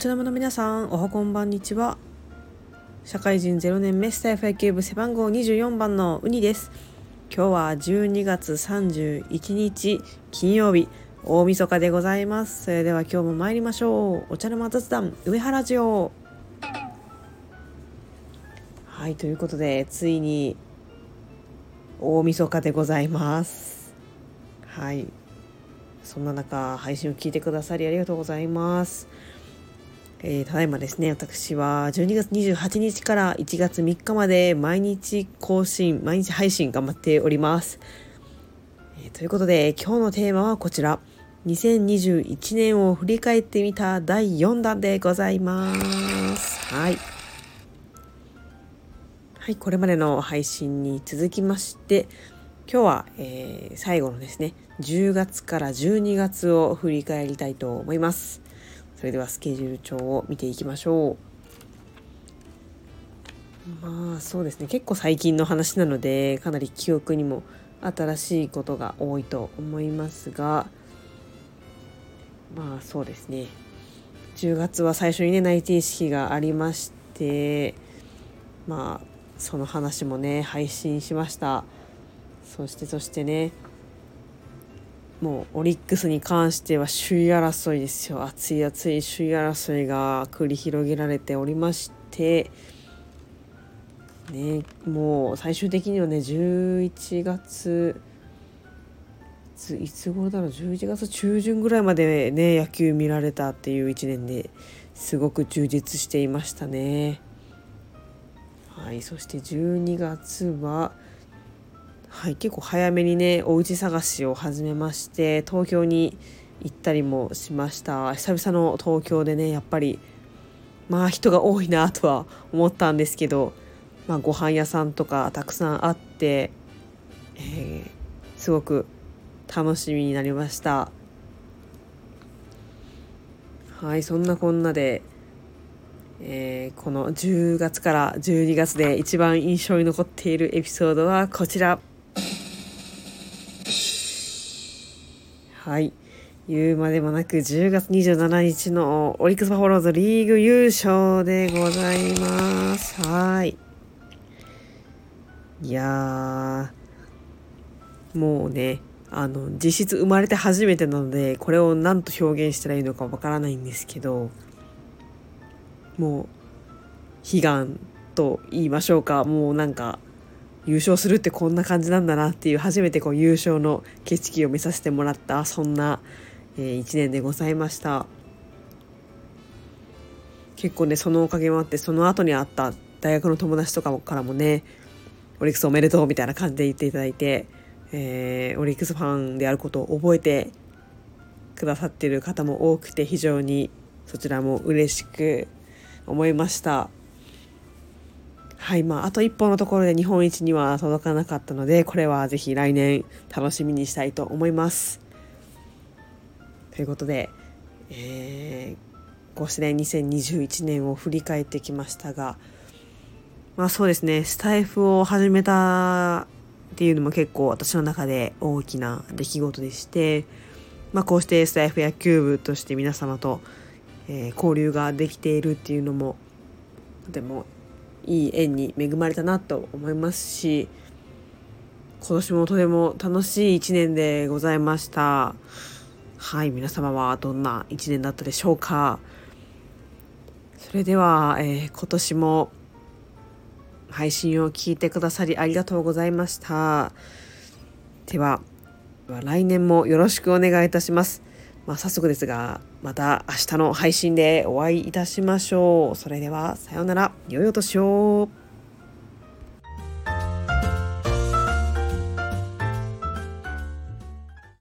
ちらの皆さんおはこんばんにちは。社会人0年目スタイフ野球部背番号24番のウニです。今日は12月31日金曜日大晦日でございます。それでは今日も参りましょう。お茶の間雑談上原ジオ。はいということでついに大晦日でございます。はい。そんな中配信を聞いてくださりありがとうございます。えー、ただいまですね私は12月28日から1月3日まで毎日更新毎日配信頑張っております、えー、ということで今日のテーマはこちら。2021年を振り返ってみた第4弾でございます。はい。はいこれまでの配信に続きまして今日は、えー、最後のですね10月から12月を振り返りたいと思います。それではスケジュール帳を見ていきましょう。まあそうですね結構最近の話なのでかなり記憶にも新しいことが多いと思いますがまあそうですね。10月は最初にね内定式がありましてまあその話もね配信しました。そしてそしてねもうオリックスに関しては首位争いですよ。熱い熱い首位争いが繰り広げられておりまして。ねもう最終的にはね11月いつ頃だろう？11月中旬ぐらいまでね野球見られたっていう1年ですごく充実していましたね。はいそして12月ははい、結構早めにねお家探しを始めまして東京に行ったりもしました。久々の東京でねやっぱりまあ人が多いなとは思ったんですけど、まあ、ご飯屋さんとかたくさんあって、えー、すごく楽しみになりました。はいそんなこんなで、えー、この10月から12月で一番印象に残っているエピソードはこちら。はい言うまでもなく10月27日のオリックス・バファローズリーグ優勝でございます。はい。いやもうね、あの、実質生まれて初めてなので、これを何と表現したらいいのかわからないんですけど、もう、悲願と言いましょうか、もうなんか、優勝するってこんな感じなんだなっていう初めてこう優勝の景色を見させてもらったそんな、えー、1年でございました結構ねそのおかげもあってその後にあった大学の友達とかからもねオリックスおめでとうみたいな感じで言っていただいて、えー、オリックスファンであることを覚えてくださっている方も多くて非常にそちらも嬉しく思いました。はいまあ、あと一歩のところで日本一には届かなかったのでこれはぜひ来年楽しみにしたいと思います。ということで、えー、こうしてね2021年を振り返ってきましたがまあそうですねスタイフを始めたっていうのも結構私の中で大きな出来事でして、まあ、こうしてスタイフ野球部として皆様と、えー、交流ができているっていうのもとてもいい縁に恵まれたなと思いますし今年もとても楽しい一年でございました。はい皆様はどんな一年だったでしょうか。それでは、えー、今年も配信を聞いてくださりありがとうございました。では来年もよろしくお願いいたします。まあ、早速ですが、また明日の配信でお会いいたしましょう。それでは、さようなら。良いお年を。